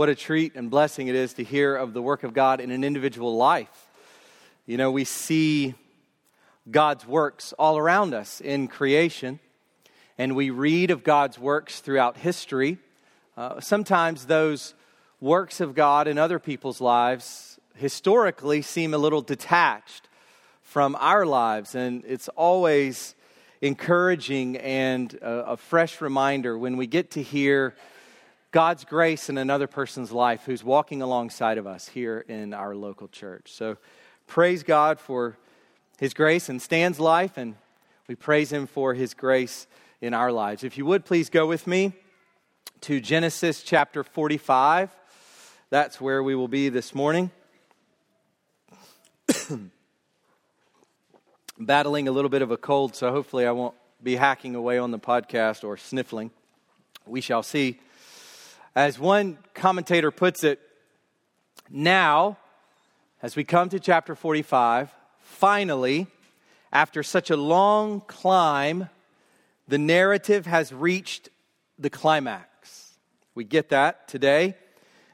what a treat and blessing it is to hear of the work of God in an individual life. You know, we see God's works all around us in creation, and we read of God's works throughout history. Uh, sometimes those works of God in other people's lives historically seem a little detached from our lives, and it's always encouraging and a, a fresh reminder when we get to hear God's grace in another person's life who's walking alongside of us here in our local church. So praise God for his grace in Stan's life, and we praise him for his grace in our lives. If you would please go with me to Genesis chapter 45. That's where we will be this morning. battling a little bit of a cold, so hopefully I won't be hacking away on the podcast or sniffling. We shall see. As one commentator puts it, now, as we come to chapter 45, finally, after such a long climb, the narrative has reached the climax. We get that today.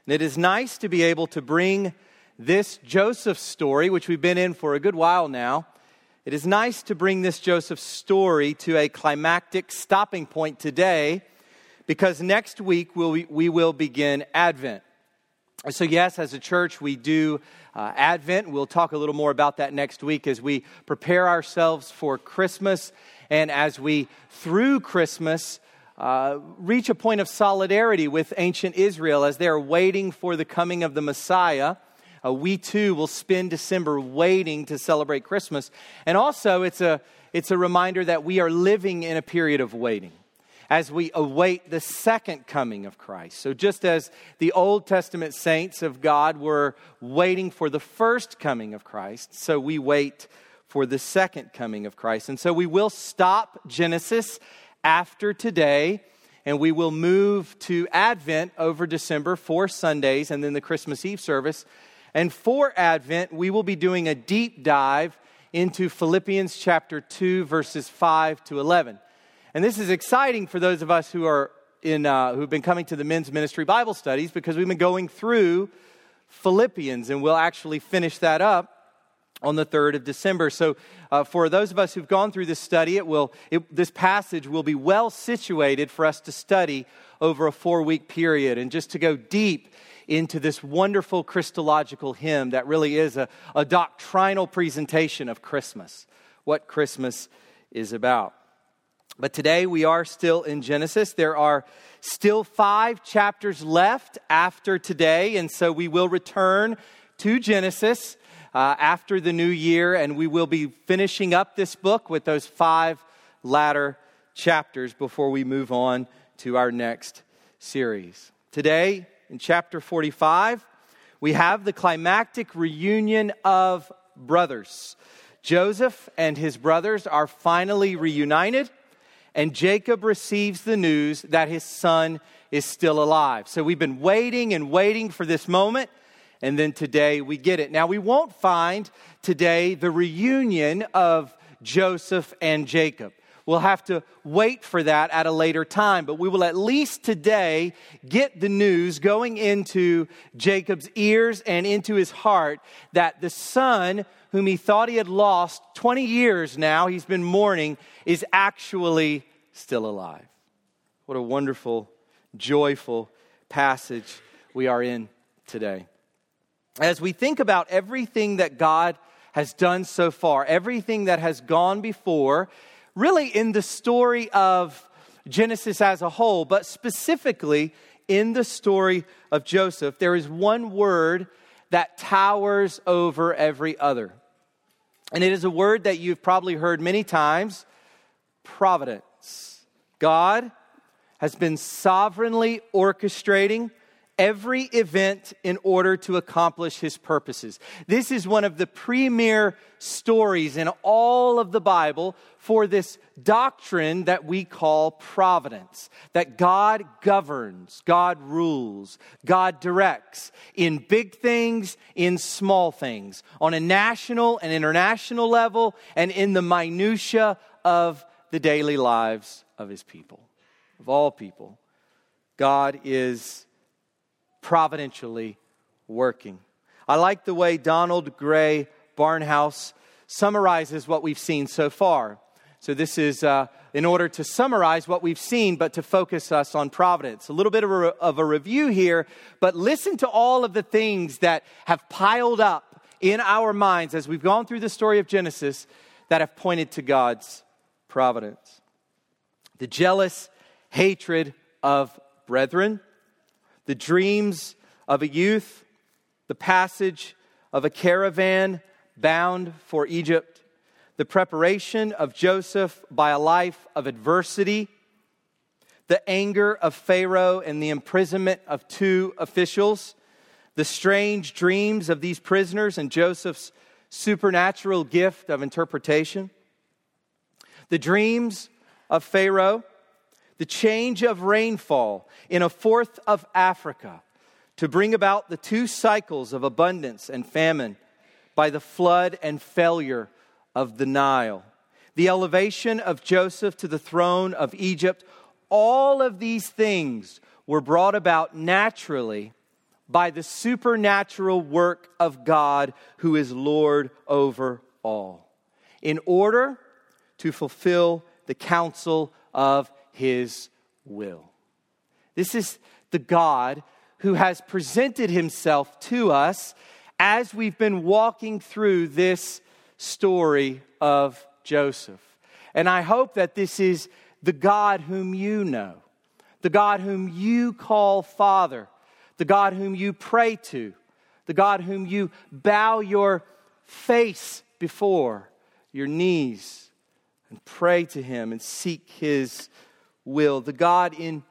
And it is nice to be able to bring this Joseph story, which we've been in for a good while now, it is nice to bring this Joseph story to a climactic stopping point today because next week we'll, we will begin Advent. So, yes, as a church, we do uh, Advent. We'll talk a little more about that next week as we prepare ourselves for Christmas and as we, through Christmas, uh, reach a point of solidarity with ancient Israel as they are waiting for the coming of the Messiah. Uh, we too will spend December waiting to celebrate Christmas. And also, it's a, it's a reminder that we are living in a period of waiting as we await the second coming of Christ. So, just as the Old Testament saints of God were waiting for the first coming of Christ, so we wait for the second coming of Christ. And so, we will stop Genesis after today. And we will move to Advent over December, four Sundays, and then the Christmas Eve service. And for Advent, we will be doing a deep dive into Philippians chapter 2, verses 5 to 11. And this is exciting for those of us who are in, uh, who've been coming to the men's ministry Bible studies because we've been going through Philippians, and we'll actually finish that up on the 3rd of December. So, uh, for those of us who've gone through this study, it will, it, this passage will be well situated for us to study over a four week period and just to go deep into this wonderful Christological hymn that really is a, a doctrinal presentation of Christmas, what Christmas is about. But today we are still in Genesis. There are still five chapters left after today, and so we will return to Genesis uh, after the new year, and we will be finishing up this book with those five latter chapters before we move on to our next series. Today, in chapter 45, we have the climactic reunion of brothers. Joseph and his brothers are finally reunited and Jacob receives the news that his son is still alive. So we've been waiting and waiting for this moment, and then today we get it. Now, we won't find today the reunion of Joseph and Jacob. We'll have to wait for that at a later time, but we will at least today get the news going into Jacob's ears and into his heart that the son whom he thought he had lost 20 years now, he's been mourning, is actually still alive. What a wonderful, joyful passage we are in today. As we think about everything that God has done so far, everything that has gone before, really in the story of Genesis as a whole, but specifically in the story of Joseph, there is one word that towers over every other. And it is a word that you've probably heard many times providence. God has been sovereignly orchestrating every event in order to accomplish his purposes. This is one of the premier stories in all of the Bible for this doctrine that we call providence that God governs, God rules, God directs in big things, in small things, on a national and international level, and in the minutiae of the daily lives of his people, of all people. God is providentially working. I like the way Donald Grey Barnhouse summarizes what we've seen so far. So, this is uh, in order to summarize what we've seen, but to focus us on providence. A little bit of a, of a review here, but listen to all of the things that have piled up in our minds as we've gone through the story of Genesis that have pointed to God's providence. The jealous hatred of brethren, the dreams of a youth, the passage of a caravan bound for Egypt, the preparation of Joseph by a life of adversity, the anger of Pharaoh and the imprisonment of two officials, the strange dreams of these prisoners and Joseph's supernatural gift of interpretation, the dreams of Pharaoh, the change of rainfall in a fourth of Africa to bring about the two cycles of abundance and famine by the flood and failure of the Nile, the elevation of Joseph to the throne of Egypt, all of these things were brought about naturally by the supernatural work of God who is Lord over all, in order to fulfill the counsel of his will. This is the God who has presented himself to us as we've been walking through this story of Joseph. And I hope that this is the God whom you know, the God whom you call Father, the God whom you pray to, the God whom you bow your face before, your knees, and pray to Him and seek His will, the God in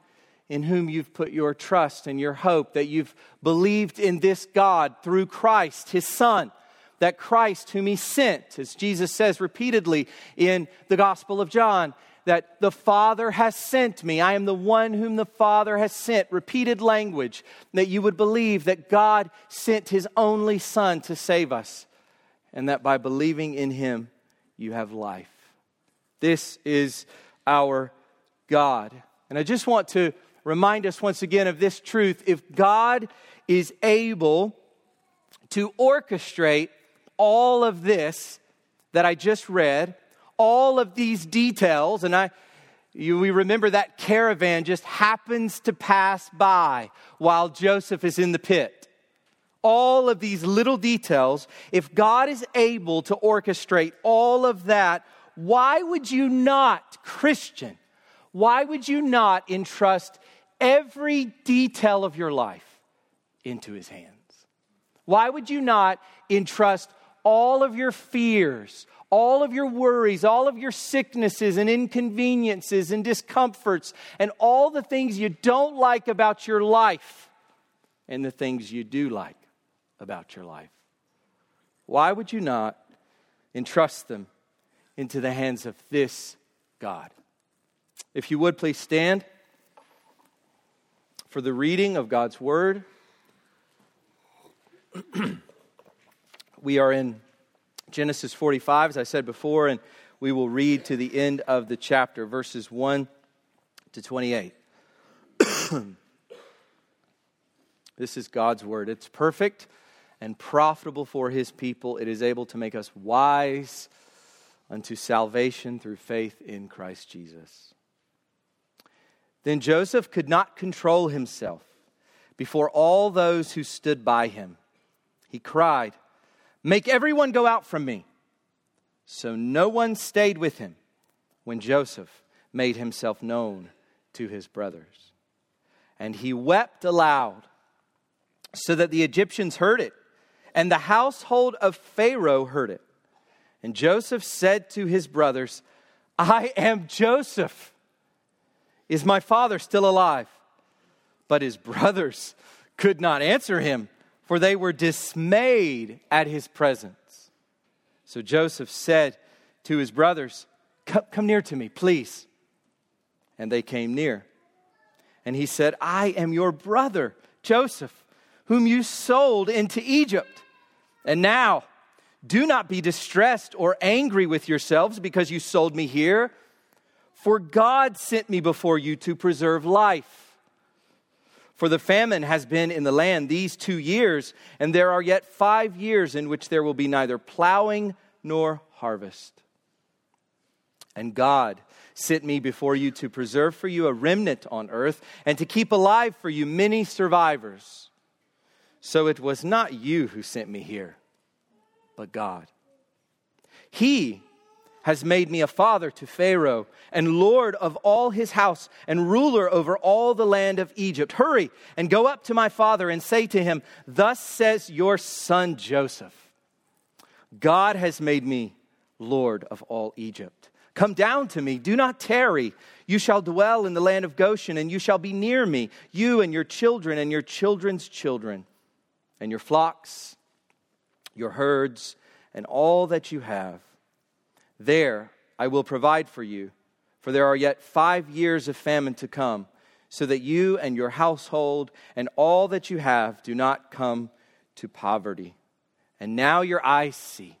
in whom you've put your trust and your hope, that you've believed in this God through Christ, his Son, that Christ, whom he sent, as Jesus says repeatedly in the Gospel of John, that the Father has sent me. I am the one whom the Father has sent. Repeated language that you would believe that God sent his only Son to save us, and that by believing in him, you have life. This is our God. And I just want to remind us once again of this truth. If God is able to orchestrate all of this that I just read, all of these details, and I, you, we remember that caravan just happens to pass by while Joseph is in the pit. All of these little details, if God is able to orchestrate all of that, why would you not, Christian, why would you not entrust every detail of your life into his hands? Why would you not entrust all of your fears, all of your worries, all of your sicknesses and inconveniences and discomforts, and all the things you don't like about your life and the things you do like about your life? Why would you not entrust them into the hands of this God? If you would please stand for the reading of God's Word. we are in Genesis 45, as I said before, and we will read to the end of the chapter, verses 1 to 28. this is God's Word. It's perfect and profitable for His people. It is able to make us wise unto salvation through faith in Christ Jesus. Then Joseph could not control himself before all those who stood by him. He cried, Make everyone go out from me. So no one stayed with him when Joseph made himself known to his brothers. And he wept aloud so that the Egyptians heard it, and the household of Pharaoh heard it. And Joseph said to his brothers, I am Joseph. Is my father still alive? But his brothers could not answer him, for they were dismayed at his presence. So Joseph said to his brothers, Come near to me, please. And they came near. And he said, I am your brother, Joseph, whom you sold into Egypt. And now, do not be distressed or angry with yourselves because you sold me here for God sent me before you to preserve life. For the famine has been in the land these two years, and there are yet five years in which there will be neither plowing nor harvest. And God sent me before you to preserve for you a remnant on earth and to keep alive for you many survivors. So it was not you who sent me here, but God. He has made me a father to Pharaoh and lord of all his house and ruler over all the land of Egypt. Hurry and go up to my father and say to him, Thus says your son Joseph God has made me lord of all Egypt. Come down to me, do not tarry. You shall dwell in the land of Goshen, and you shall be near me, you and your children and your children's children, and your flocks, your herds, and all that you have there I will provide for you, for there are yet five years of famine to come, so that you and your household and all that you have do not come to poverty. And now your eyes see,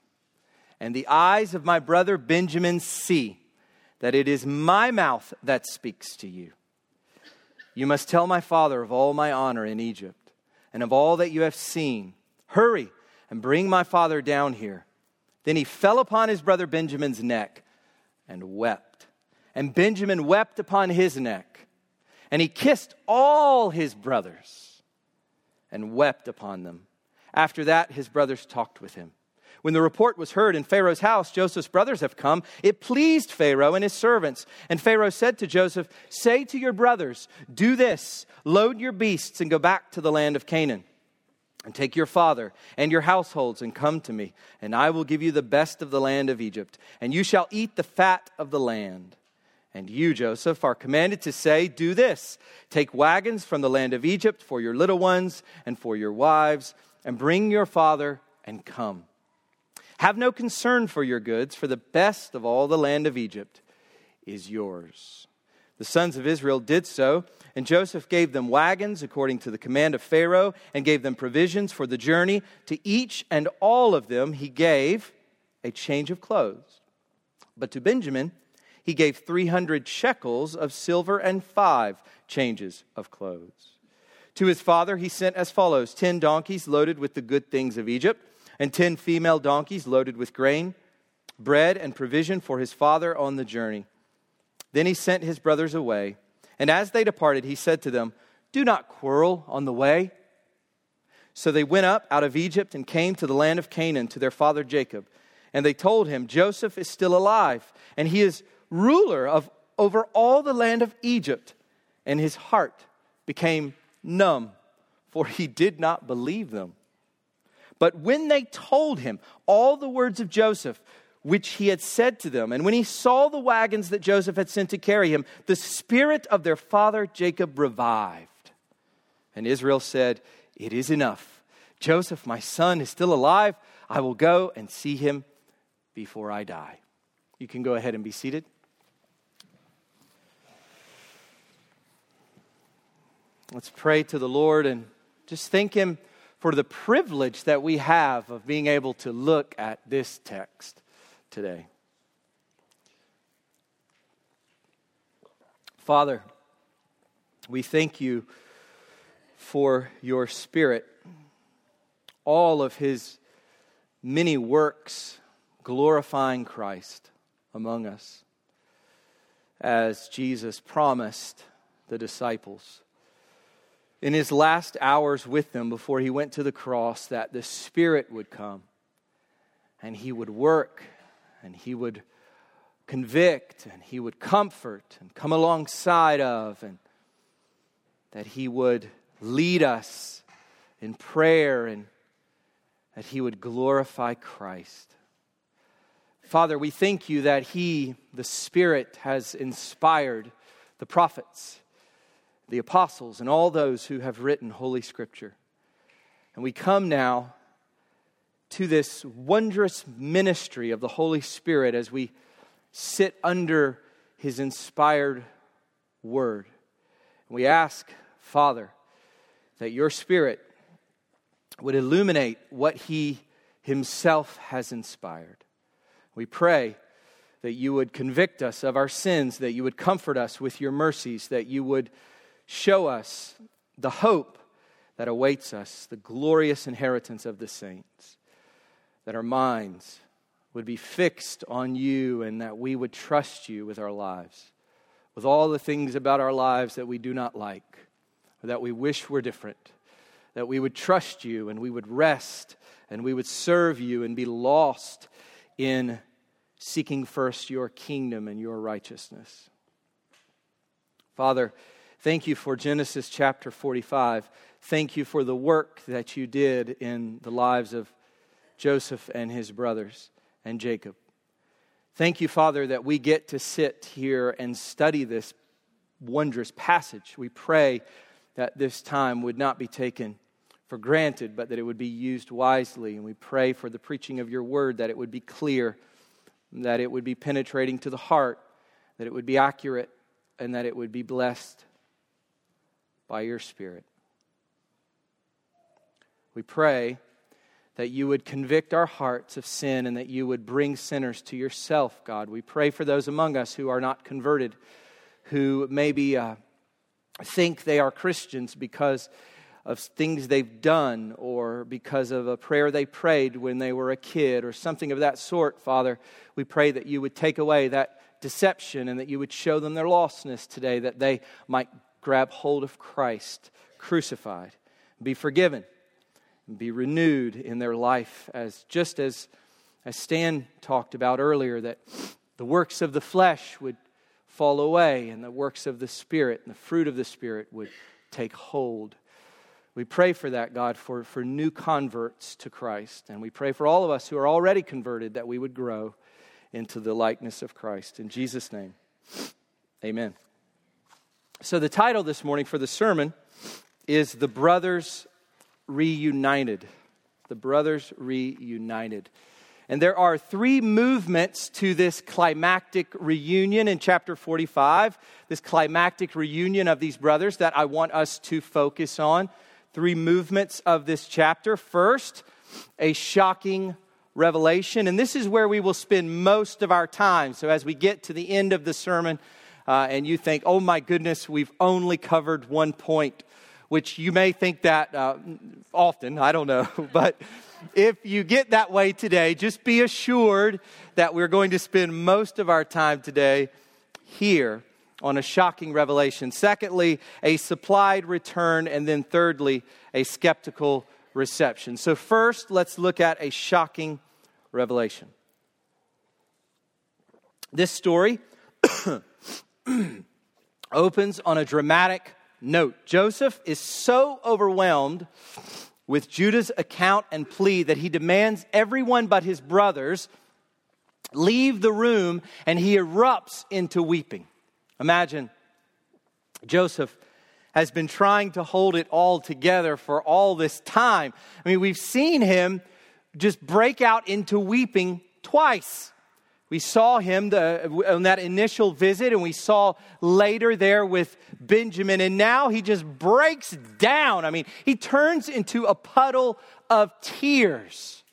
and the eyes of my brother Benjamin see, that it is my mouth that speaks to you. You must tell my father of all my honor in Egypt, and of all that you have seen. Hurry and bring my father down here then he fell upon his brother Benjamin's neck and wept. And Benjamin wept upon his neck. And he kissed all his brothers and wept upon them. After that, his brothers talked with him. When the report was heard in Pharaoh's house, Joseph's brothers have come, it pleased Pharaoh and his servants. And Pharaoh said to Joseph, Say to your brothers, Do this, load your beasts and go back to the land of Canaan. And take your father and your households and come to me, and I will give you the best of the land of Egypt, and you shall eat the fat of the land. And you, Joseph, are commanded to say, Do this take wagons from the land of Egypt for your little ones and for your wives, and bring your father and come. Have no concern for your goods, for the best of all the land of Egypt is yours. The sons of Israel did so and Joseph gave them wagons according to the command of Pharaoh and gave them provisions for the journey. To each and all of them he gave a change of clothes. But to Benjamin he gave 300 shekels of silver and five changes of clothes. To his father he sent as follows 10 donkeys loaded with the good things of Egypt, and 10 female donkeys loaded with grain, bread, and provision for his father on the journey. Then he sent his brothers away and as they departed, he said to them, Do not quarrel on the way. So they went up out of Egypt and came to the land of Canaan to their father Jacob. And they told him, Joseph is still alive, and he is ruler of over all the land of Egypt. And his heart became numb, for he did not believe them. But when they told him all the words of Joseph, which he had said to them. And when he saw the wagons that Joseph had sent to carry him, the spirit of their father Jacob revived. And Israel said, It is enough. Joseph, my son, is still alive. I will go and see him before I die. You can go ahead and be seated. Let's pray to the Lord and just thank Him for the privilege that we have of being able to look at this text today. Father, we thank you for your Spirit, all of his many works glorifying Christ among us, as Jesus promised the disciples in his last hours with them before he went to the cross that the Spirit would come and he would work and he would convict and he would comfort and come alongside of, and that he would lead us in prayer and that he would glorify Christ. Father, we thank you that he, the Spirit, has inspired the prophets, the apostles, and all those who have written Holy Scripture. And we come now to this wondrous ministry of the Holy Spirit as we sit under his inspired word. And we ask, Father, that your Spirit would illuminate what he himself has inspired. We pray that you would convict us of our sins, that you would comfort us with your mercies, that you would show us the hope that awaits us, the glorious inheritance of the saints, that our minds would be fixed on you and that we would trust you with our lives, with all the things about our lives that we do not like, that we wish were different, that we would trust you and we would rest and we would serve you and be lost in seeking first your kingdom and your righteousness. Father, thank you for Genesis chapter 45. Thank you for the work that you did in the lives of Joseph and his brothers and Jacob. Thank you, Father, that we get to sit here and study this wondrous passage. We pray that this time would not be taken for granted, but that it would be used wisely. And we pray for the preaching of your word, that it would be clear, that it would be penetrating to the heart, that it would be accurate, and that it would be blessed by your Spirit. We pray that you would convict our hearts of sin and that you would bring sinners to yourself, God. We pray for those among us who are not converted, who maybe uh, think they are Christians because of things they've done or because of a prayer they prayed when they were a kid or something of that sort, Father, we pray that you would take away that deception and that you would show them their lostness today, that they might grab hold of Christ crucified, be forgiven, be renewed in their life as just as, as Stan talked about earlier, that the works of the flesh would fall away and the works of the Spirit and the fruit of the Spirit would take hold we pray for that, God, for, for new converts to Christ. And we pray for all of us who are already converted that we would grow into the likeness of Christ. In Jesus' name, amen. So, the title this morning for the sermon is The Brothers Reunited. The Brothers Reunited. And there are three movements to this climactic reunion in chapter 45, this climactic reunion of these brothers that I want us to focus on three movements of this chapter. First, a shocking revelation, and this is where we will spend most of our time. So, as we get to the end of the sermon, uh, and you think, oh my goodness, we've only covered one point, which you may think that uh, often, I don't know, but if you get that way today, just be assured that we're going to spend most of our time today here on a shocking revelation. Secondly, a supplied return. And then thirdly, a skeptical reception. So, first, let's look at a shocking revelation. This story opens on a dramatic note. Joseph is so overwhelmed with Judah's account and plea that he demands everyone but his brothers leave the room and he erupts into weeping. Imagine Joseph has been trying to hold it all together for all this time. I mean, we've seen him just break out into weeping twice. We saw him the, on that initial visit, and we saw later there with Benjamin, and now he just breaks down. I mean, he turns into a puddle of tears.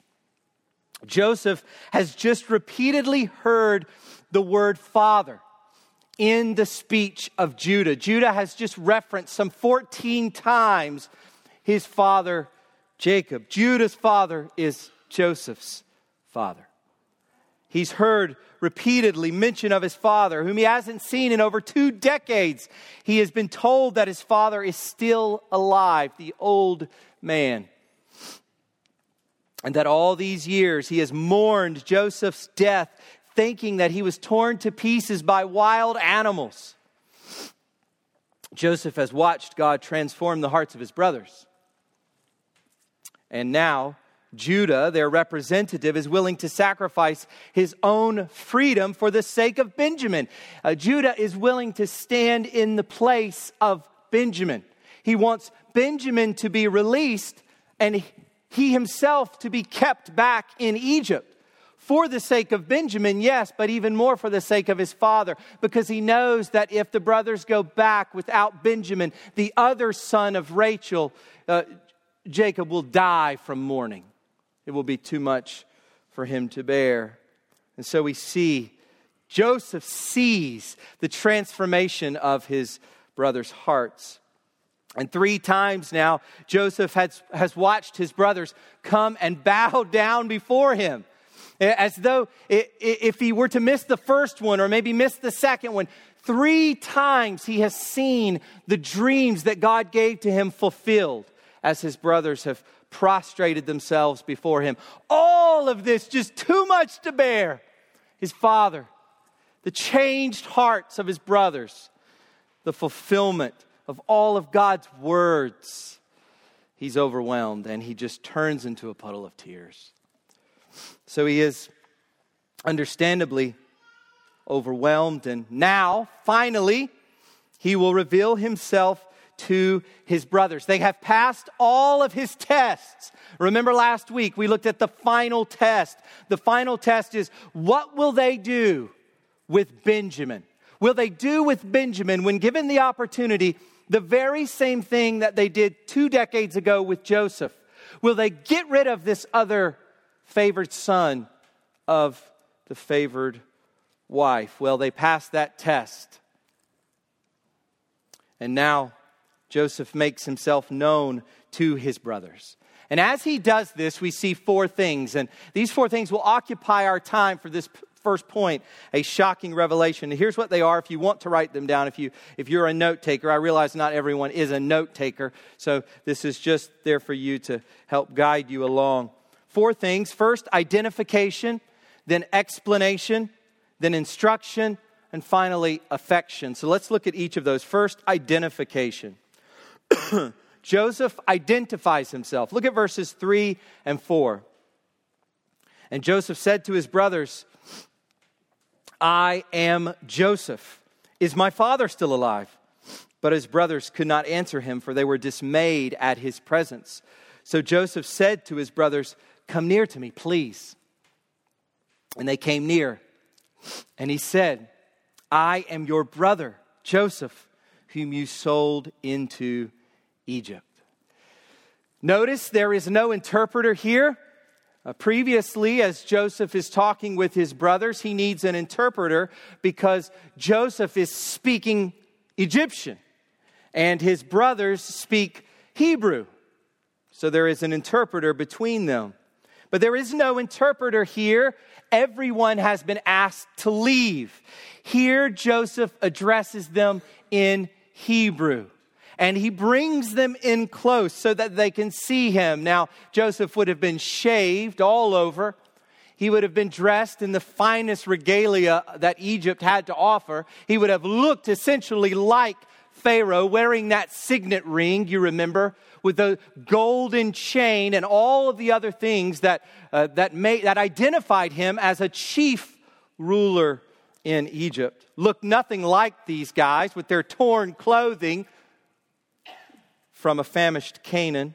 Joseph has just repeatedly heard the word father in the speech of Judah. Judah has just referenced some 14 times his father Jacob. Judah's father is Joseph's father. He's heard repeatedly mention of his father, whom he hasn't seen in over two decades. He has been told that his father is still alive, the old man. And that all these years he has mourned Joseph's death thinking that he was torn to pieces by wild animals. Joseph has watched God transform the hearts of his brothers. And now, Judah, their representative, is willing to sacrifice his own freedom for the sake of Benjamin. Uh, Judah is willing to stand in the place of Benjamin. He wants Benjamin to be released and he himself to be kept back in Egypt for the sake of Benjamin, yes, but even more for the sake of his father, because he knows that if the brothers go back without Benjamin, the other son of Rachel, uh, Jacob, will die from mourning. It will be too much for him to bear. And so we see Joseph sees the transformation of his brothers' hearts. And three times now, Joseph has, has watched his brothers come and bow down before him. As though if he were to miss the first one or maybe miss the second one, three times he has seen the dreams that God gave to him fulfilled as his brothers have prostrated themselves before him. All of this just too much to bear. His father, the changed hearts of his brothers, the fulfillment of all of God's words. He's overwhelmed and he just turns into a puddle of tears. So he is understandably overwhelmed. And now, finally, he will reveal himself to his brothers. They have passed all of his tests. Remember last week we looked at the final test. The final test is what will they do with Benjamin? Will they do with Benjamin when given the opportunity the very same thing that they did two decades ago with Joseph? Will they get rid of this other favored son of the favored wife? Well, they passed that test. And now Joseph makes himself known to his brothers. And as he does this, we see four things. And these four things will occupy our time for this first point a shocking revelation. And here's what they are if you want to write them down. If, you, if you're a note taker, I realize not everyone is a note taker. So this is just there for you to help guide you along. Four things first, identification, then explanation, then instruction, and finally, affection. So let's look at each of those. First, identification. Joseph identifies himself. Look at verses 3 and 4. And Joseph said to his brothers, I am Joseph. Is my father still alive? But his brothers could not answer him, for they were dismayed at his presence. So Joseph said to his brothers, Come near to me, please. And they came near. And he said, I am your brother, Joseph, whom you sold into Egypt. Notice there is no interpreter here. Uh, previously, as Joseph is talking with his brothers, he needs an interpreter because Joseph is speaking Egyptian and his brothers speak Hebrew. So there is an interpreter between them. But there is no interpreter here. Everyone has been asked to leave. Here, Joseph addresses them in Hebrew. And he brings them in close so that they can see him. Now, Joseph would have been shaved all over. He would have been dressed in the finest regalia that Egypt had to offer. He would have looked essentially like Pharaoh, wearing that signet ring, you remember, with the golden chain and all of the other things that, uh, that, made, that identified him as a chief ruler in Egypt. Look nothing like these guys with their torn clothing from a famished Canaan.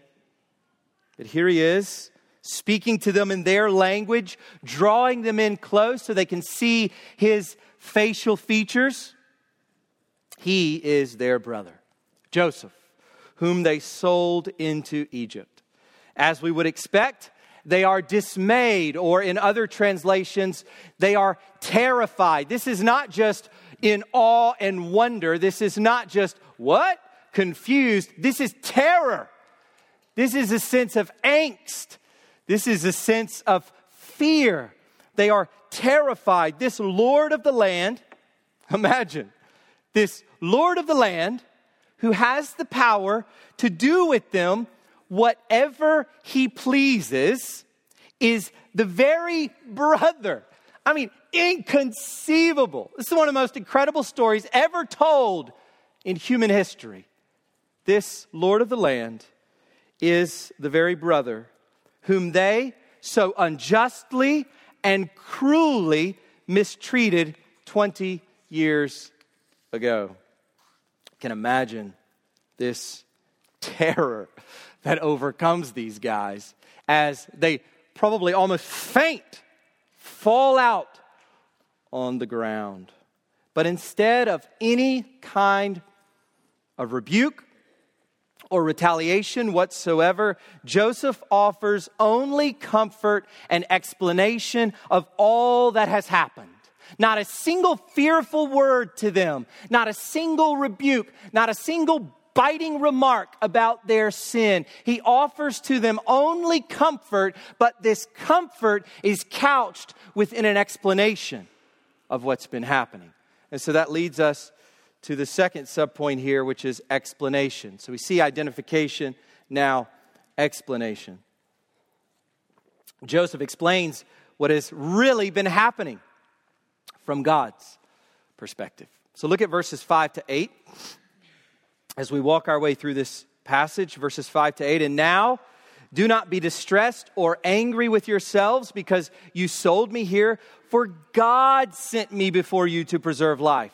But here he is, speaking to them in their language, drawing them in close so they can see his facial features. He is their brother, Joseph whom they sold into Egypt. As we would expect, they are dismayed, or in other translations, they are terrified. This is not just in awe and wonder. This is not just what? Confused. This is terror. This is a sense of angst. This is a sense of fear. They are terrified. This Lord of the land, imagine, this Lord of the land who has the power to do with them whatever he pleases is the very brother. I mean, inconceivable. This is one of the most incredible stories ever told in human history. This Lord of the land is the very brother whom they so unjustly and cruelly mistreated 20 years ago can imagine this terror that overcomes these guys as they probably almost faint, fall out on the ground. But instead of any kind of rebuke or retaliation whatsoever, Joseph offers only comfort and explanation of all that has happened. Not a single fearful word to them, not a single rebuke, not a single biting remark about their sin. He offers to them only comfort, but this comfort is couched within an explanation of what's been happening. And so that leads us to the second subpoint here, which is explanation. So we see identification, now explanation. Joseph explains what has really been happening from God's perspective. So look at verses 5 to 8 as we walk our way through this passage, verses 5 to 8. And now, do not be distressed or angry with yourselves because you sold me here, for God sent me before you to preserve life.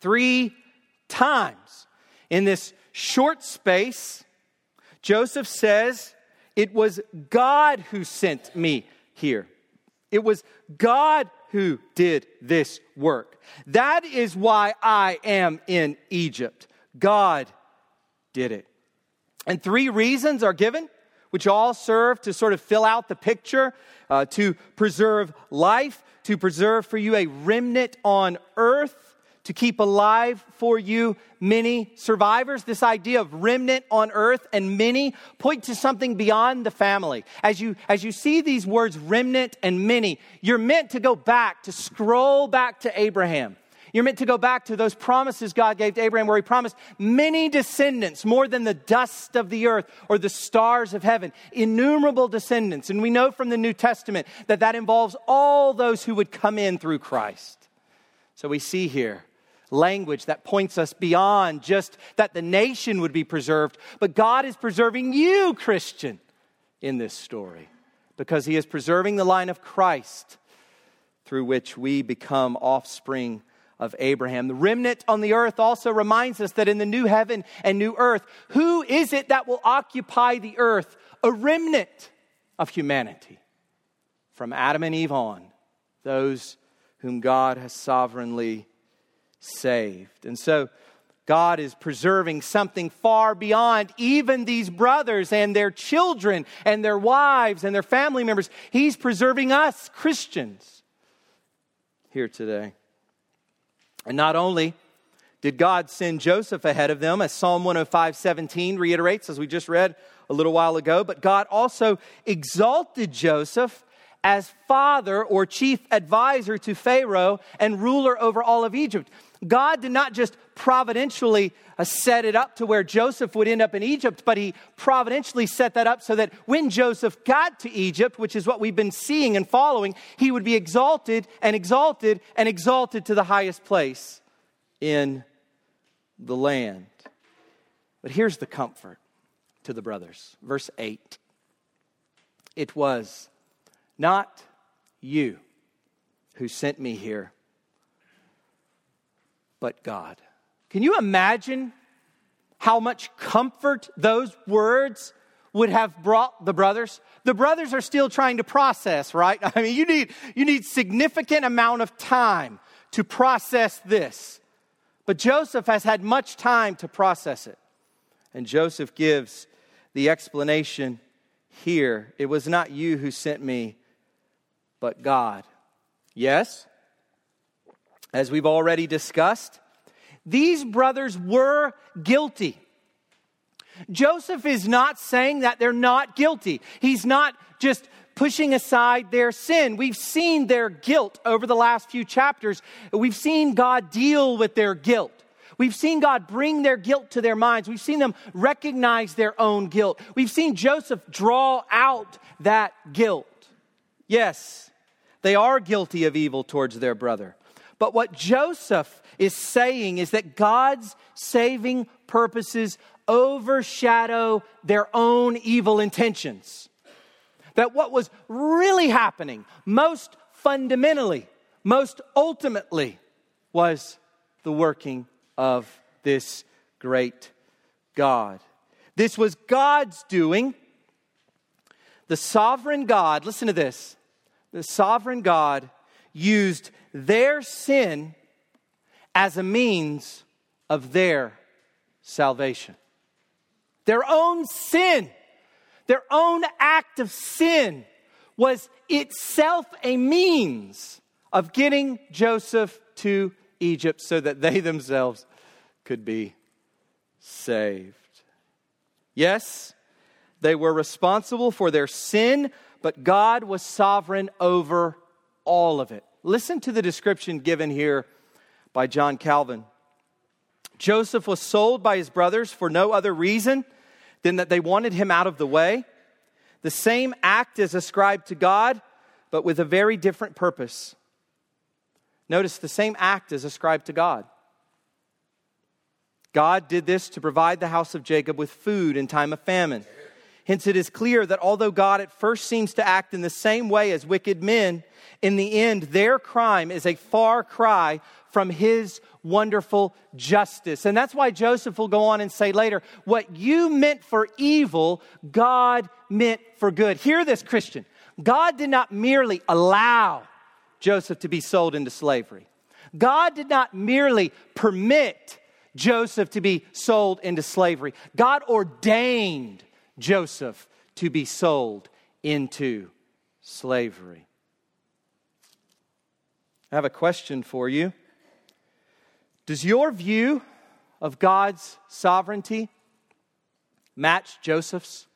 three times in this short space, Joseph says, It was God who sent me here. It was God who did this work. That is why I am in Egypt. God did it. And three reasons are given, which all serve to sort of fill out the picture uh, to preserve life, to preserve for you a remnant on earth to keep alive for you many survivors. This idea of remnant on earth and many point to something beyond the family. As you, as you see these words, remnant and many, you're meant to go back, to scroll back to Abraham. You're meant to go back to those promises God gave to Abraham, where He promised many descendants, more than the dust of the earth or the stars of heaven, innumerable descendants. And we know from the New Testament that that involves all those who would come in through Christ. So we see here language that points us beyond just that the nation would be preserved, but God is preserving you, Christian, in this story because He is preserving the line of Christ through which we become offspring of Abraham. The remnant on the earth also reminds us that in the new heaven and new earth, who is it that will occupy the earth? A remnant of humanity. From Adam and Eve on, those whom God has sovereignly saved. And so God is preserving something far beyond even these brothers and their children and their wives and their family members. He's preserving us, Christians, here today. And not only did God send Joseph ahead of them, as Psalm 105 17 reiterates, as we just read a little while ago, but God also exalted Joseph as father or chief advisor to Pharaoh and ruler over all of Egypt. God did not just providentially uh, set it up to where Joseph would end up in Egypt, but he providentially set that up so that when Joseph got to Egypt, which is what we've been seeing and following, he would be exalted and exalted and exalted to the highest place in the land. But here's the comfort to the brothers. Verse 8 It was not you who sent me here but God. Can you imagine how much comfort those words would have brought the brothers? The brothers are still trying to process, right? I mean, you need, you need significant amount of time to process this. But Joseph has had much time to process it. And Joseph gives the explanation here. It was not you who sent me, but God. Yes, as we've already discussed, these brothers were guilty. Joseph is not saying that they're not guilty. He's not just pushing aside their sin. We've seen their guilt over the last few chapters. We've seen God deal with their guilt. We've seen God bring their guilt to their minds. We've seen them recognize their own guilt. We've seen Joseph draw out that guilt. Yes, they are guilty of evil towards their brother. But what Joseph is saying is that God's saving purposes overshadow their own evil intentions. That what was really happening, most fundamentally, most ultimately, was the working of this great God. This was God's doing. The sovereign God, listen to this. The sovereign God used their sin as a means of their salvation. Their own sin, their own act of sin was itself a means of getting Joseph to Egypt so that they themselves could be saved. Yes, they were responsible for their sin, but God was sovereign over all of it. Listen to the description given here by John Calvin. Joseph was sold by his brothers for no other reason than that they wanted him out of the way. The same act is ascribed to God, but with a very different purpose. Notice the same act is ascribed to God. God did this to provide the house of Jacob with food in time of famine. Hence, it is clear that although God at first seems to act in the same way as wicked men, in the end, their crime is a far cry from his wonderful justice. And that's why Joseph will go on and say later, What you meant for evil, God meant for good. Hear this, Christian. God did not merely allow Joseph to be sold into slavery, God did not merely permit Joseph to be sold into slavery. God ordained Joseph to be sold into slavery. I have a question for you. Does your view of God's sovereignty match Joseph's?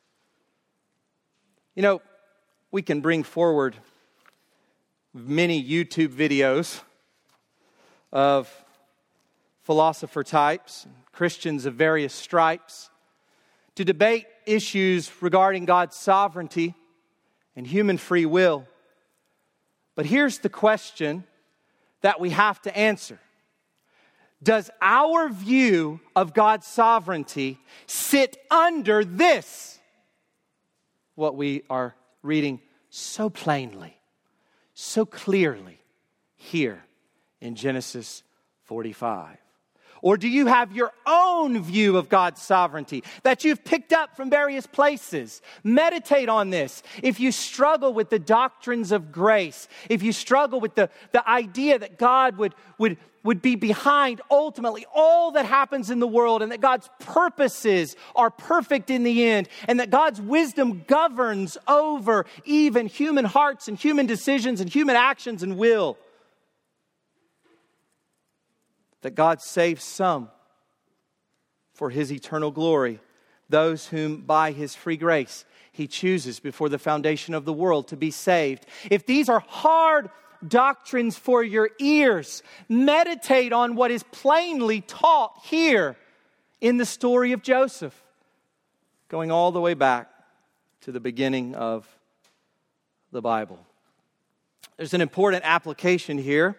You know, we can bring forward many YouTube videos of philosopher types, Christians of various stripes, to debate issues regarding God's sovereignty and human free will. But here's the question that we have to answer Does our view of God's sovereignty sit under this? What we are reading so plainly, so clearly here in Genesis 45. Or do you have your own view of God's sovereignty that you've picked up from various places? Meditate on this. If you struggle with the doctrines of grace, if you struggle with the, the idea that God would, would, would be behind ultimately all that happens in the world and that God's purposes are perfect in the end and that God's wisdom governs over even human hearts and human decisions and human actions and will that God saves some for his eternal glory, those whom by his free grace he chooses before the foundation of the world to be saved. If these are hard doctrines for your ears, meditate on what is plainly taught here in the story of Joseph, going all the way back to the beginning of the Bible. There's an important application here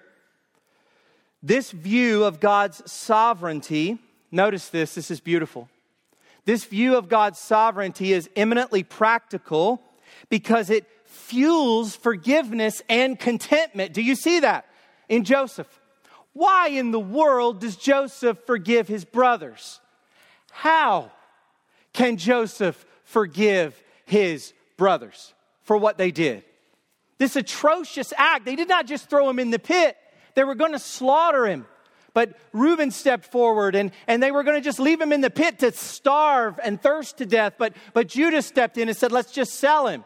this view of God's sovereignty, notice this, this is beautiful. This view of God's sovereignty is eminently practical because it fuels forgiveness and contentment. Do you see that in Joseph? Why in the world does Joseph forgive his brothers? How can Joseph forgive his brothers for what they did? This atrocious act, they did not just throw him in the pit, they were going to slaughter him. But Reuben stepped forward and, and they were going to just leave him in the pit to starve and thirst to death. But, but Judah stepped in and said, Let's just sell him.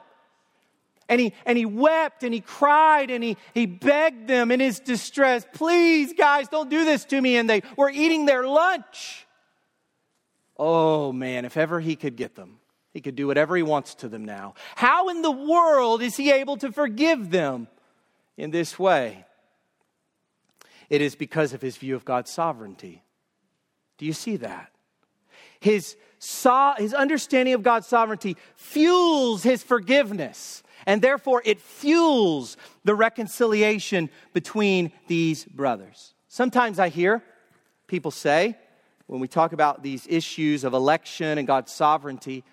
And he, and he wept and he cried and he, he begged them in his distress, Please, guys, don't do this to me. And they were eating their lunch. Oh, man, if ever he could get them, he could do whatever he wants to them now. How in the world is he able to forgive them in this way? It is because of his view of God's sovereignty. Do you see that? His, so, his understanding of God's sovereignty fuels his forgiveness, and therefore it fuels the reconciliation between these brothers. Sometimes I hear people say, when we talk about these issues of election and God's sovereignty,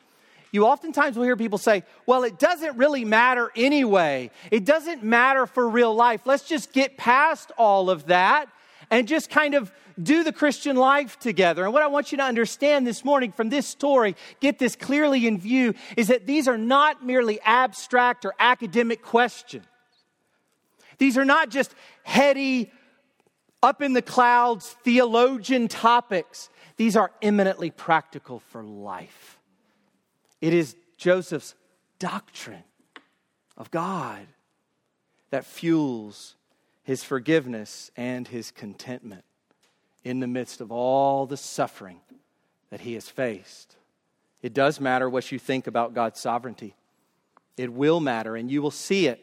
you oftentimes will hear people say, well, it doesn't really matter anyway. It doesn't matter for real life. Let's just get past all of that and just kind of, do the Christian life together. And what I want you to understand this morning from this story, get this clearly in view, is that these are not merely abstract or academic questions. These are not just heady, up in the clouds theologian topics. These are eminently practical for life. It is Joseph's doctrine of God that fuels his forgiveness and his contentment in the midst of all the suffering that he has faced. It does matter what you think about God's sovereignty. It will matter, and you will see it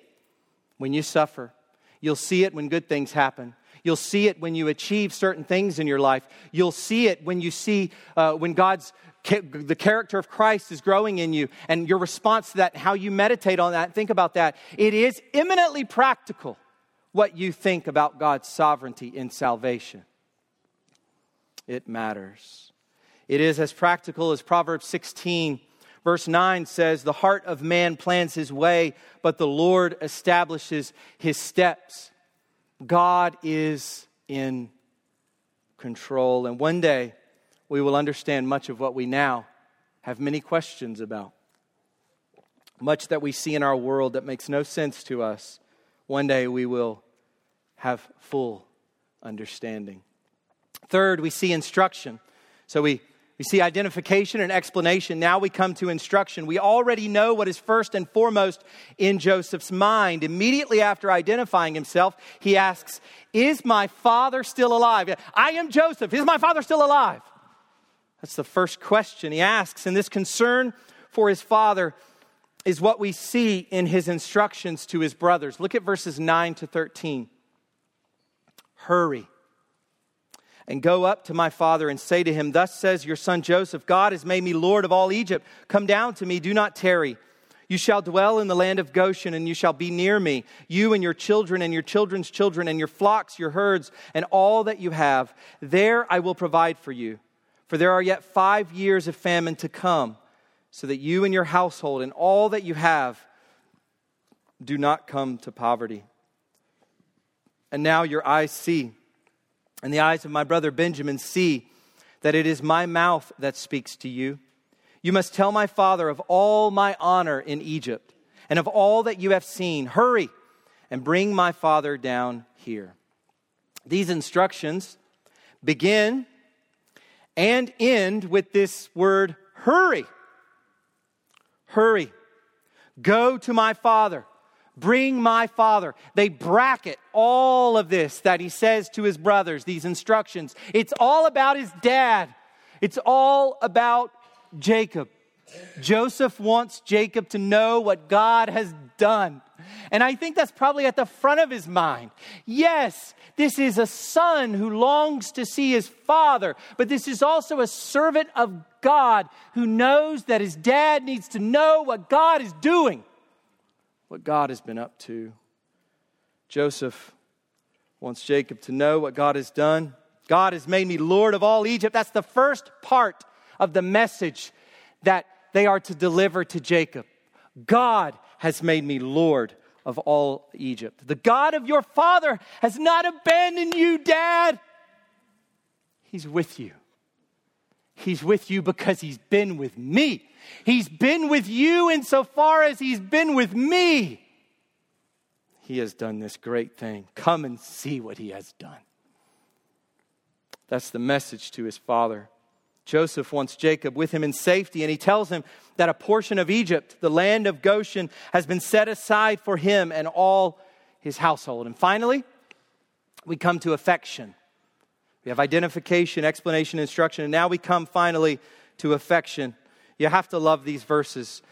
when you suffer. You'll see it when good things happen. You'll see it when you achieve certain things in your life. You'll see it when you see uh, when God's the character of Christ is growing in you, and your response to that, how you meditate on that, think about that. It is eminently practical what you think about God's sovereignty in salvation. It matters. It is as practical as Proverbs 16, verse 9 says, The heart of man plans his way, but the Lord establishes his steps. God is in control. And one day, we will understand much of what we now have many questions about. Much that we see in our world that makes no sense to us, one day we will have full understanding. Third, we see instruction. So we we see identification and explanation. Now we come to instruction. We already know what is first and foremost in Joseph's mind. Immediately after identifying himself, he asks, Is my father still alive? I am Joseph. Is my father still alive? That's the first question he asks. And this concern for his father is what we see in his instructions to his brothers. Look at verses 9 to 13. Hurry and go up to my father and say to him, Thus says your son Joseph, God has made me Lord of all Egypt. Come down to me, do not tarry. You shall dwell in the land of Goshen, and you shall be near me, you and your children, and your children's children, and your flocks, your herds, and all that you have. There I will provide for you. For there are yet five years of famine to come, so that you and your household and all that you have do not come to poverty. And now your eyes see and the eyes of my brother Benjamin see that it is my mouth that speaks to you. You must tell my father of all my honor in Egypt and of all that you have seen. Hurry and bring my father down here. These instructions begin and end with this word hurry. Hurry. Go to my father. Bring my father. They bracket all of this that he says to his brothers, these instructions. It's all about his dad, it's all about Jacob. Joseph wants Jacob to know what God has done. And I think that's probably at the front of his mind. Yes, this is a son who longs to see his father, but this is also a servant of God who knows that his dad needs to know what God is doing what God has been up to. Joseph wants Jacob to know what God has done. God has made me Lord of all Egypt. That's the first part of the message that they are to deliver to Jacob. God has made me Lord of all Egypt. The God of your father has not abandoned you, Dad. He's with you. He's with you because he's been with me. He's been with you insofar as He's been with me. He has done this great thing. Come and see what He has done. That's the message to his father. Joseph wants Jacob with him in safety, and he tells him that a portion of Egypt, the land of Goshen, has been set aside for him and all his household. And finally, we come to affection. We have identification, explanation, instruction, and now we come finally to affection. You have to love these verses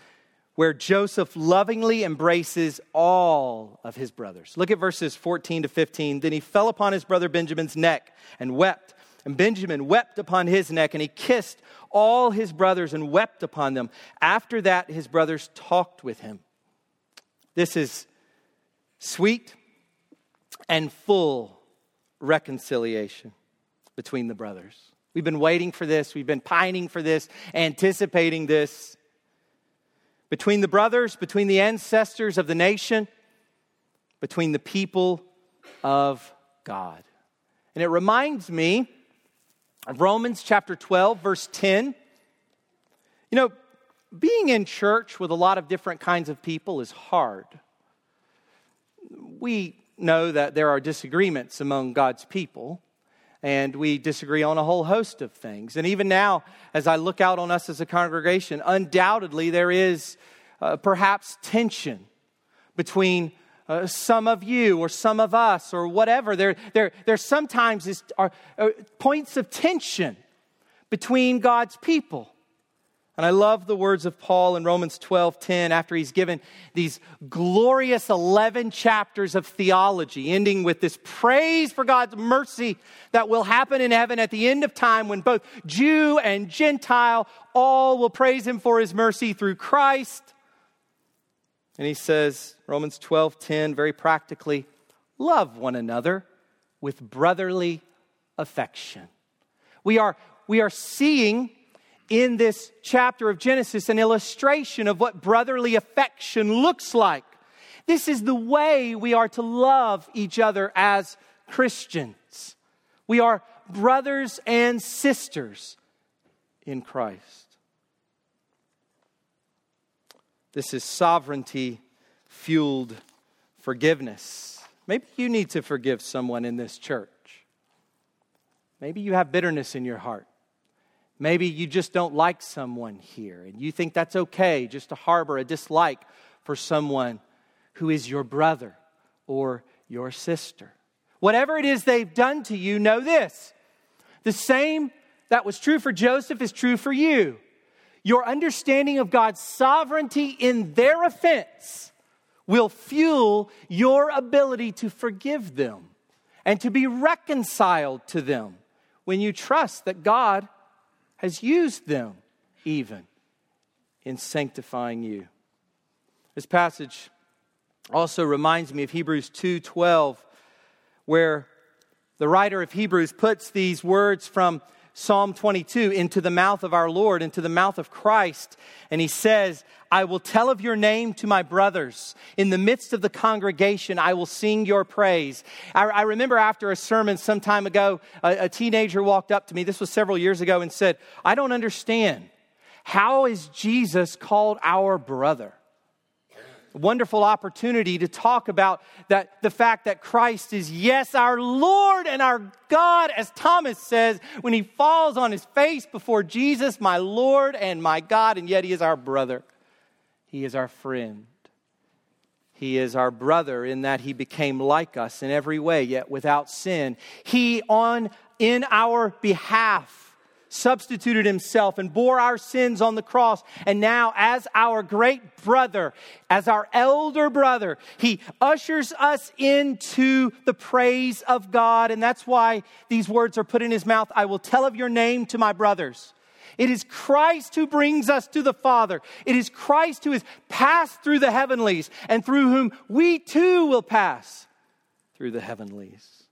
where Joseph lovingly embraces all of his brothers. Look at verses 14 to 15. Then he fell upon his brother Benjamin's neck and wept. And Benjamin wept upon his neck, and he kissed all his brothers and wept upon them. After that, his brothers talked with him. This is sweet and full reconciliation between the brothers. We've been waiting for this. We've been pining for this, anticipating this. Between the brothers, between the ancestors of the nation, between the people of God. And it reminds me Romans chapter 12, verse 10. You know, being in church with a lot of different kinds of people is hard. We know that there are disagreements among God's people, and we disagree on a whole host of things. And even now, as I look out on us as a congregation, undoubtedly there is uh, perhaps tension between uh, some of you or some of us or whatever. There, there, there sometimes is, are, are points of tension between God's people. And I love the words of Paul in Romans 12 10 after he's given these glorious 11 chapters of theology, ending with this praise for God's mercy that will happen in heaven at the end of time when both Jew and Gentile all will praise him for his mercy through Christ. And he says, Romans 12 10, very practically, love one another with brotherly affection. We are, we are seeing in this chapter of Genesis an illustration of what brotherly affection looks like. This is the way we are to love each other as Christians. We are brothers and sisters in Christ. This is sovereignty fueled forgiveness. Maybe you need to forgive someone in this church. Maybe you have bitterness in your heart. Maybe you just don't like someone here and you think that's okay just to harbor a dislike for someone who is your brother or your sister. Whatever it is they've done to you, know this. The same that was true for Joseph is true for you. Your understanding of God's sovereignty in their offense will fuel your ability to forgive them and to be reconciled to them when you trust that God has used them even in sanctifying you. This passage also reminds me of Hebrews 2:12 where the writer of Hebrews puts these words from Psalm 22 into the mouth of our Lord, into the mouth of Christ. And he says, I will tell of your name to my brothers. In the midst of the congregation, I will sing your praise. I, I remember after a sermon some time ago, a, a teenager walked up to me, this was several years ago, and said, I don't understand. How is Jesus called our brother? Wonderful opportunity to talk about that the fact that Christ is yes our Lord and our God as Thomas says when he falls on his face before Jesus my Lord and my God and yet he is our brother. He is our friend. He is our brother in that he became like us in every way yet without sin. He on in our behalf substituted himself and bore our sins on the cross. And now, as our great brother, as our elder brother, he ushers us into the praise of God. And that's why these words are put in his mouth I will tell of your name to my brothers. It is Christ who brings us to the Father. It is Christ who has passed through the heavenlies and through whom we too will pass through the heavenlies.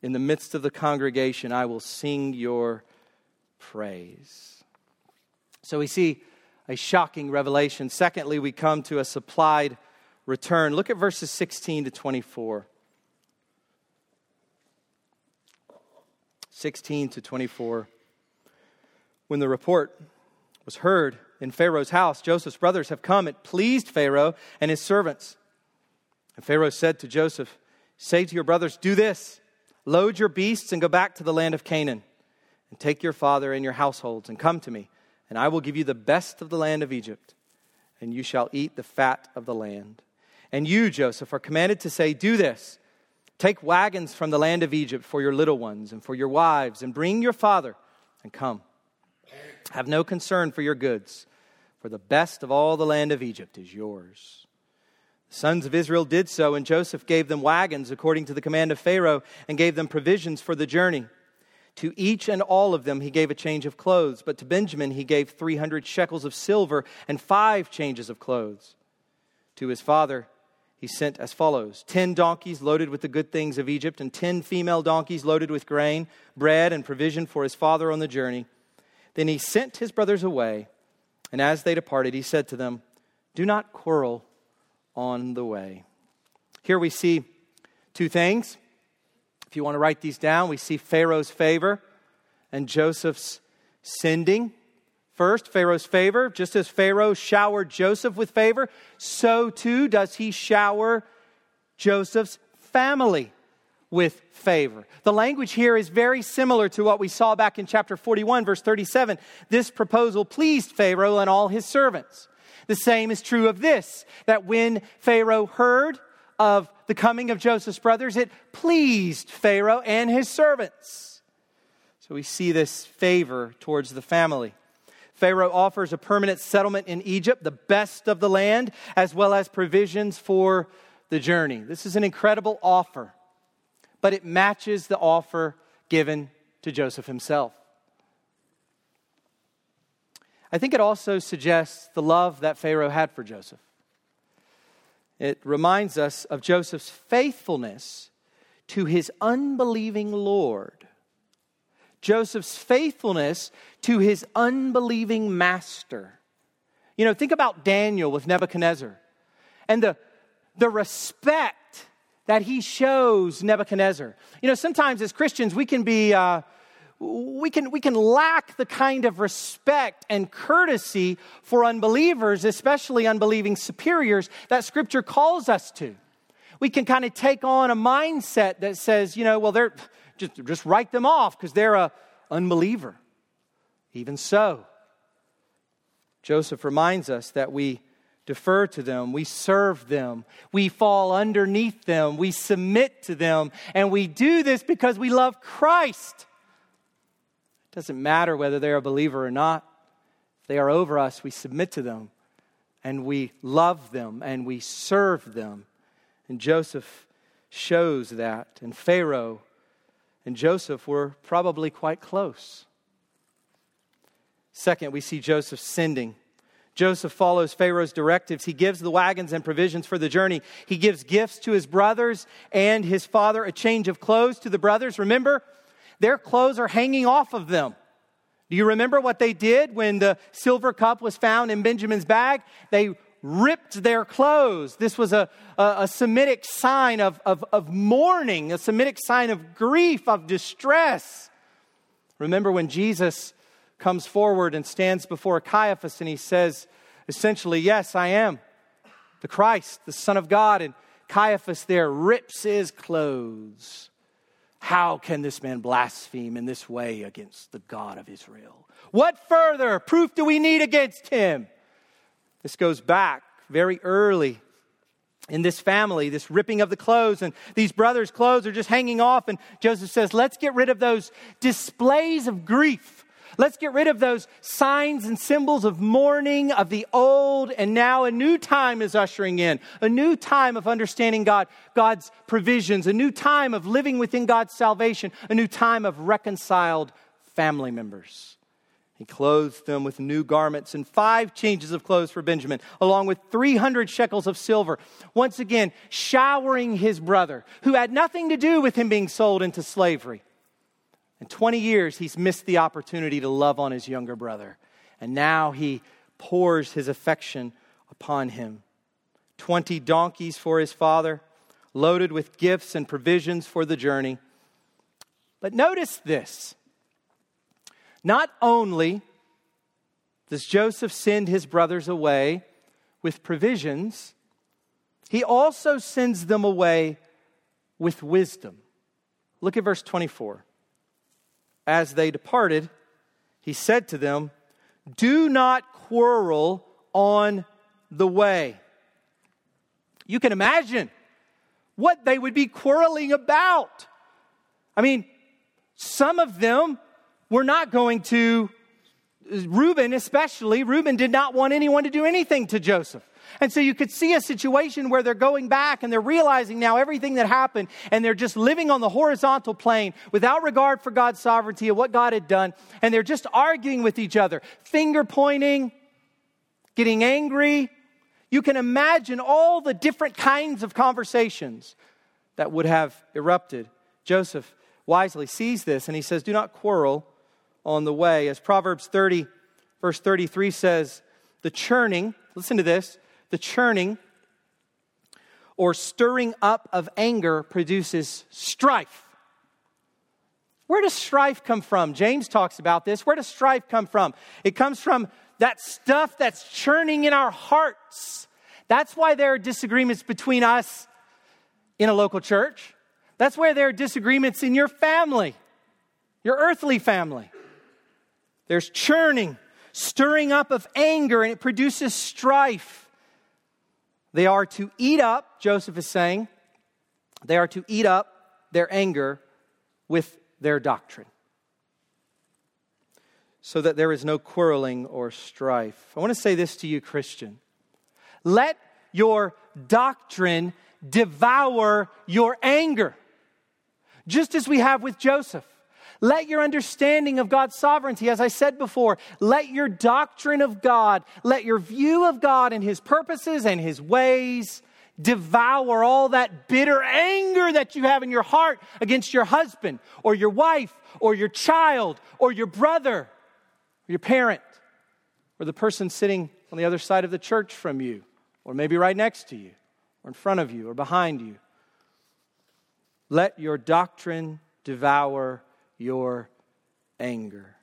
In the midst of the congregation, I will sing your praise. So we see a shocking revelation. Secondly, we come to a supplied return. Look at verses 16 to 24. 16 to 24. When the report was heard in Pharaoh's house, Joseph's brothers have come. It pleased Pharaoh and his servants. And Pharaoh said to Joseph, Say to your brothers, Do this load your beasts and go back to the land of Canaan and take your father and your households and come to me, and I will give you the best of the land of Egypt, and you shall eat the fat of the land. And you, Joseph, are commanded to say, Do this take wagons from the land of Egypt for your little ones and for your wives, and bring your father and come. Have no concern for your goods, for the best of all the land of Egypt is yours. The sons of Israel did so, and Joseph gave them wagons according to the command of Pharaoh, and gave them provisions for the journey. To each and all of them he gave a change of clothes, but to Benjamin he gave 300 shekels of silver and five changes of clothes. To his father he sent as follows 10 donkeys loaded with the good things of Egypt, and 10 female donkeys loaded with grain, bread, and provision for his father on the journey. Then he sent his brothers away, and as they departed, he said to them, Do not quarrel on the way. Here we see two things. If you want to write these down, we see Pharaoh's favor and Joseph's sending. First, Pharaoh's favor. Just as Pharaoh showered Joseph with favor, so too does he shower Joseph's family with favor. The language here is very similar to what we saw back in chapter 41, verse 37. This proposal pleased Pharaoh and all his servants. The same is true of this that when Pharaoh heard of the coming of Joseph's brothers, it pleased Pharaoh and his servants. So we see this favor towards the family. Pharaoh offers a permanent settlement in Egypt, the best of the land, as well as provisions for the journey. This is an incredible offer, but it matches the offer given to Joseph himself. I think it also suggests the love that Pharaoh had for Joseph. It reminds us of Joseph's faithfulness to his unbelieving Lord. Joseph's faithfulness to his unbelieving master. You know, think about Daniel with Nebuchadnezzar and the, the respect that he shows Nebuchadnezzar. You know, sometimes as Christians, we can be. Uh, we can, we can lack the kind of respect and courtesy for unbelievers, especially unbelieving superiors, that Scripture calls us to. We can kind of take on a mindset that says, you know, well, they're just, just write them off because they're a unbeliever. Even so, Joseph reminds us that we defer to them, we serve them, we fall underneath them, we submit to them, and we do this because we love Christ. Doesn't matter whether they're a believer or not. If they are over us, we submit to them and we love them and we serve them. And Joseph shows that. And Pharaoh and Joseph were probably quite close. Second, we see Joseph sending. Joseph follows Pharaoh's directives. He gives the wagons and provisions for the journey. He gives gifts to his brothers and his father, a change of clothes to the brothers. Remember, their clothes are hanging off of them. Do you remember what they did when the silver cup was found in Benjamin's bag? They ripped their clothes. This was a, a, a, Semitic sign of, of, of mourning, a Semitic sign of grief, of distress. Remember when Jesus comes forward and stands before Caiaphas and he says, essentially, Yes, I am the Christ, the Son of God. And Caiaphas there rips his clothes. How can this man blaspheme in this way against the God of Israel? What further proof do we need against him? This goes back very early in this family, this ripping of the clothes, and these brothers' clothes are just hanging off. And Joseph says, Let's get rid of those displays of grief Let's get rid of those signs and symbols of mourning of the old, and now a new time is ushering in. A new time of understanding God, God's provisions, a new time of living within God's salvation, a new time of reconciled family members. He clothed them with new garments and five changes of clothes for Benjamin, along with 300 shekels of silver. Once again, showering his brother, who had nothing to do with him being sold into slavery. In 20 years, he's missed the opportunity to love on his younger brother. And now he pours his affection upon him. 20 donkeys for his father, loaded with gifts and provisions for the journey. But notice this not only does Joseph send his brothers away with provisions, he also sends them away with wisdom. Look at verse 24 as they departed, he said to them, Do not quarrel on the way. You can imagine what they would be quarreling about. I mean, some of them were not going to, Reuben especially, Reuben did not want anyone to do anything to Joseph. And so you could see a situation where they're going back and they're realizing now everything that happened and they're just living on the horizontal plane without regard for God's sovereignty and what God had done. And they're just arguing with each other, finger pointing, getting angry. You can imagine all the different kinds of conversations that would have erupted. Joseph wisely sees this and he says, Do not quarrel on the way. As Proverbs 30, verse 33 says, the churning, listen to this, the churning or stirring up of anger produces strife. Where does strife come from? James talks about this. Where does strife come from? It comes from that stuff that's churning in our hearts. That's why there are disagreements between us in a local church. That's why there are disagreements in your family, your earthly family. There's churning, stirring up of anger, and it produces strife. They are to eat up, Joseph is saying, they are to eat up their anger with their doctrine so that there is no quarreling or strife. I want to say this to you, Christian. Let your doctrine devour your anger, just as we have with Joseph. Let your understanding of God's sovereignty, as I said before, let your doctrine of God, let your view of God and His purposes and His ways devour all that bitter anger that you have in your heart against your husband or your wife or your child or your brother or your parent or the person sitting on the other side of the church from you or maybe right next to you or in front of you or behind you. Let your doctrine devour your anger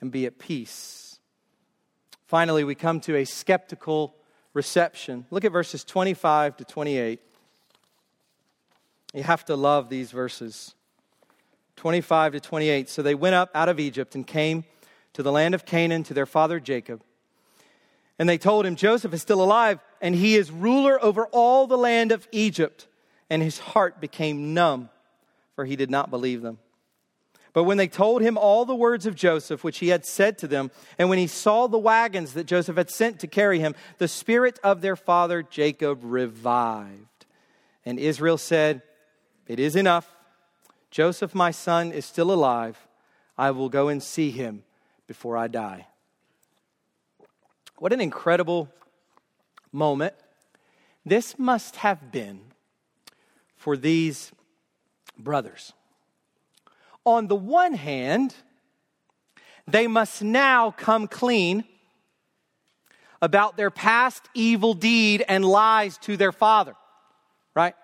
and be at peace. Finally, we come to a skeptical reception. Look at verses 25 to 28. You have to love these verses. 25 to 28. So they went up out of Egypt and came to the land of Canaan to their father Jacob. And they told him, Joseph is still alive, and he is ruler over all the land of Egypt. And his heart became numb, for he did not believe them. But when they told him all the words of Joseph, which he had said to them, and when he saw the wagons that Joseph had sent to carry him, the spirit of their father Jacob revived. And Israel said, It is enough. Joseph, my son, is still alive. I will go and see him before I die. What an incredible moment. This must have been for these brothers on the one hand, they must now come clean about their past evil deed and lies to their father, right?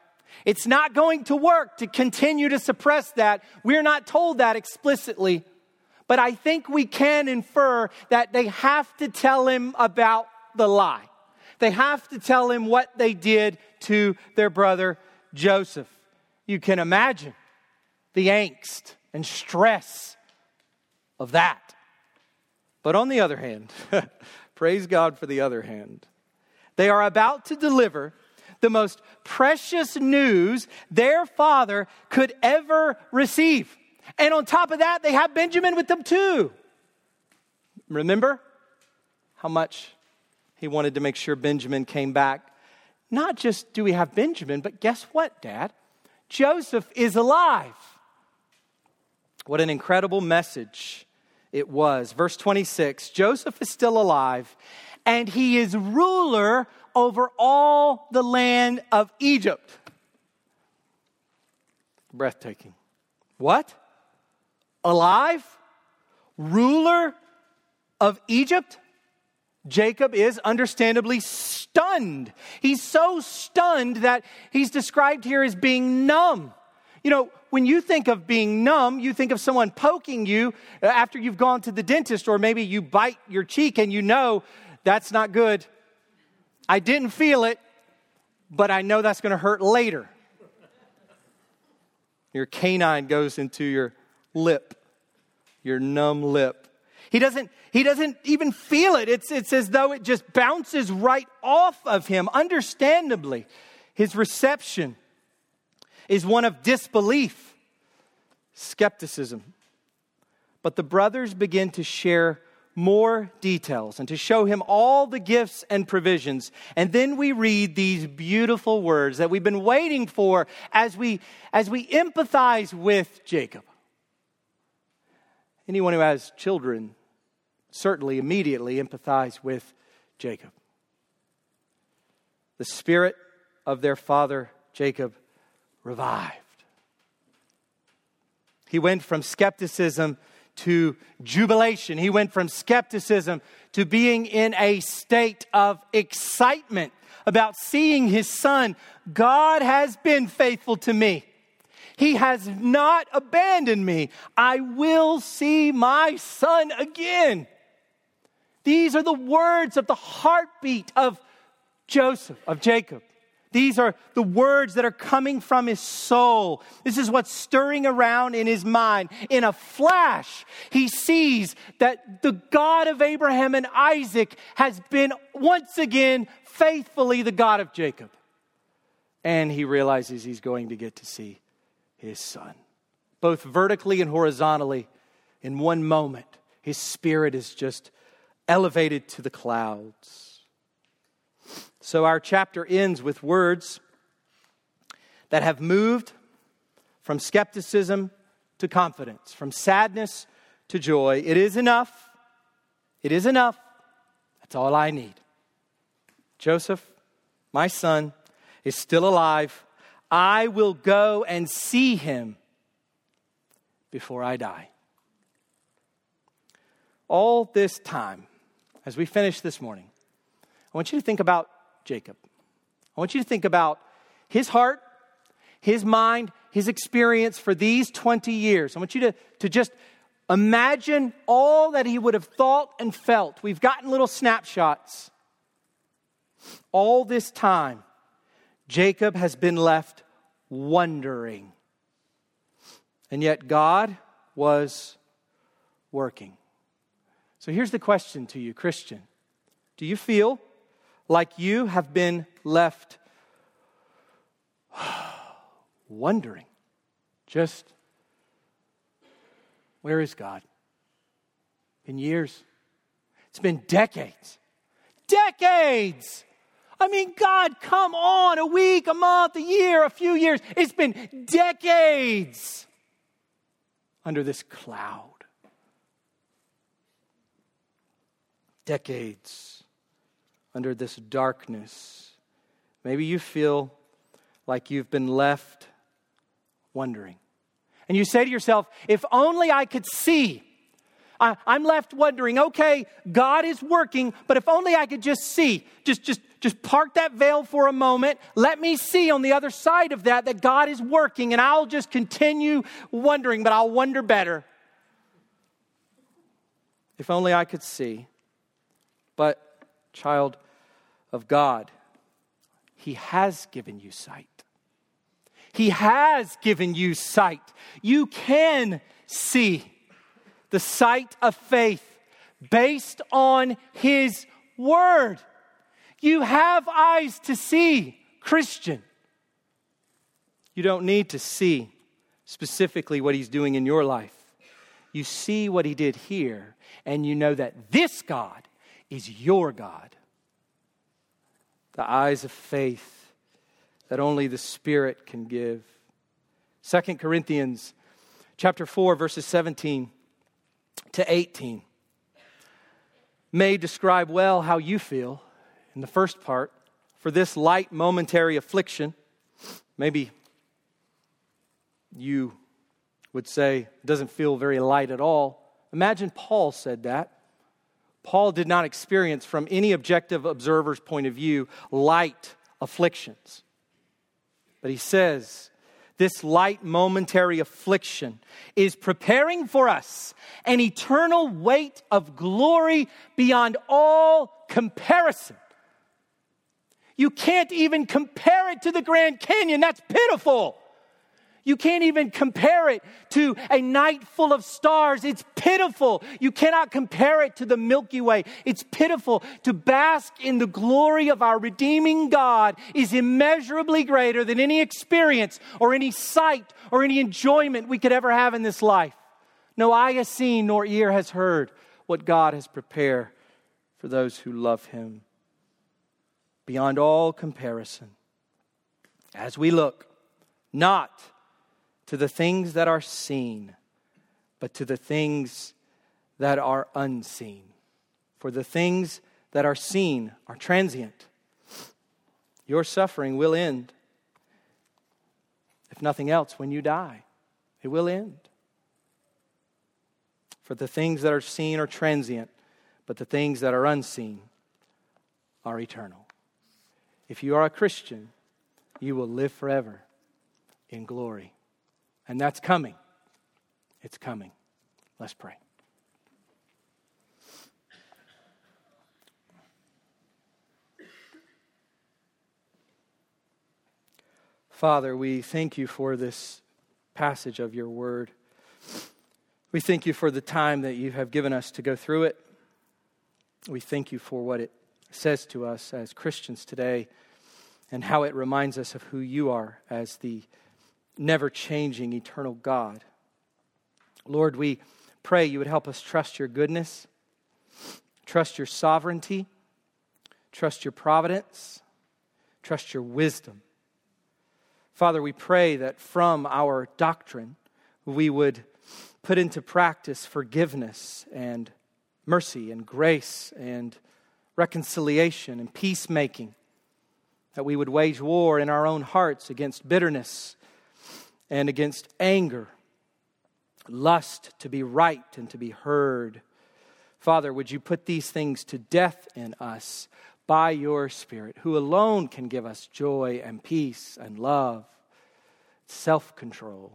It's not going to work to continue to suppress that. We're not told that explicitly, but I think we can infer that they have to tell him about the lie. They have to tell him what they did to their brother Joseph. You can imagine the angst and stress of that. But on the other hand, praise God for the other hand, they are about to deliver the most precious news their father could ever receive. And on top of that, they have Benjamin with them too. Remember how much he wanted to make sure Benjamin came back? Not just do we have Benjamin, but guess what, Dad? Joseph is alive. What an incredible message it was. Verse 26 Joseph is still alive, and he is ruler over all the land of Egypt. Breathtaking. What? Alive? Ruler of Egypt? Jacob is understandably stunned. He's so stunned that he's described here as being numb. You know, when you think of being numb, you think of someone poking you uh, after you've gone to the dentist, or maybe you bite your cheek and you know that's not good. I didn't feel it, but I know that's going to hurt later. Your canine goes into your lip, your numb lip. He doesn't, he doesn't even feel it. It's, it's as though it just bounces right off of him, understandably. His reception is one of disbelief, skepticism. But the brothers begin to share more details and to show him all the gifts and provisions. And then we read these beautiful words that we've been waiting for as we, as we empathize with Jacob. Anyone who has children certainly immediately empathize with Jacob. The spirit of their father Jacob revived. He went from skepticism to jubilation. He went from skepticism to being in a state of excitement about seeing his son. God has been faithful to me. He has not abandoned me. I will see my son again. These are the words of the heartbeat of Joseph, of Jacob. These are the words that are coming from his soul. This is what's stirring around in his mind. In a flash, he sees that the God of Abraham and Isaac has been once again faithfully the God of Jacob. And he realizes he's going to get to see his son. Both vertically and horizontally, in one moment, his spirit is just elevated to the clouds. So our chapter ends with words that have moved from skepticism to confidence, from sadness to joy. It is enough. It is enough. That's all I need. Joseph, my son, is still alive. I will go and see him before I die. All this time, as we finish this morning, I want you to think about Jacob. I want you to think about his heart, his mind, his experience for these 20 years. I want you to, to just imagine all that he would have thought and felt. We've gotten little snapshots. All this time, Jacob has been left wondering. And yet, God was working. So here's the question to you, Christian Do you feel like you have been left wondering just where is God? In years. It's been decades. Decades! I mean, God, come on, a week, a month, a year, a few years. It's been decades under this cloud. Decades under this darkness. Maybe you feel like you've been left wondering. And you say to yourself, if only I could see. I, am left wondering, okay, God is working, but if only I could just see, just, just, just park that veil for a moment. Let me see on the other side of that that God is working, and I'll just continue wondering, but I'll wonder better. If only I could see. But child of God, He has given you sight. He has given you sight. You can see the sight of faith based on His Word. You have eyes to see, Christian. You don't need to see specifically what He's doing in your life. You see what He did here, and you know that this God is your God. The eyes of faith that only the Spirit can give. 2 Corinthians chapter 4 verses 17 to 18 may describe well how you feel in the first part for this light momentary affliction maybe you would say doesn't feel very light at all imagine paul said that Paul did not experience, from any objective observer's point of view, light afflictions. But he says, this light momentary affliction is preparing for us an eternal weight of glory beyond all comparison. You can't even compare it to the Grand Canyon. That's pitiful. You can't even compare it to a night full of stars. It's pitiful. You cannot compare it to the Milky Way. It's pitiful. To bask in the glory of our redeeming God is immeasurably greater than any experience or any sight or any enjoyment we could ever have in this life. No eye has seen nor ear has heard what God has prepared for those who love Him. Beyond all comparison, as we look, not to the things that are seen, but to the things that are unseen. For the things that are seen are transient. Your suffering will end. If nothing else, when you die, it will end. For the things that are seen are transient, but the things that are unseen are eternal. If you are a Christian, you will live forever in glory. And that's coming. It's coming. Let's pray. Father, we thank you for this passage of your word. We thank you for the time that you have given us to go through it. We thank you for what it says to us as Christians today and how it reminds us of who you are as the never changing eternal God. Lord, we pray you would help us trust your goodness, trust your sovereignty, trust your providence, trust your wisdom. Father, we pray that from our doctrine we would put into practice forgiveness and mercy and grace and reconciliation and peacemaking, that we would wage war in our own hearts against bitterness and against anger, lust to be right and to be heard. Father, would you put these things to death in us by your Spirit, who alone can give us joy and peace and love, self control.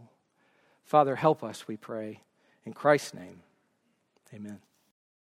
Father, help us, we pray. In Christ's name, amen.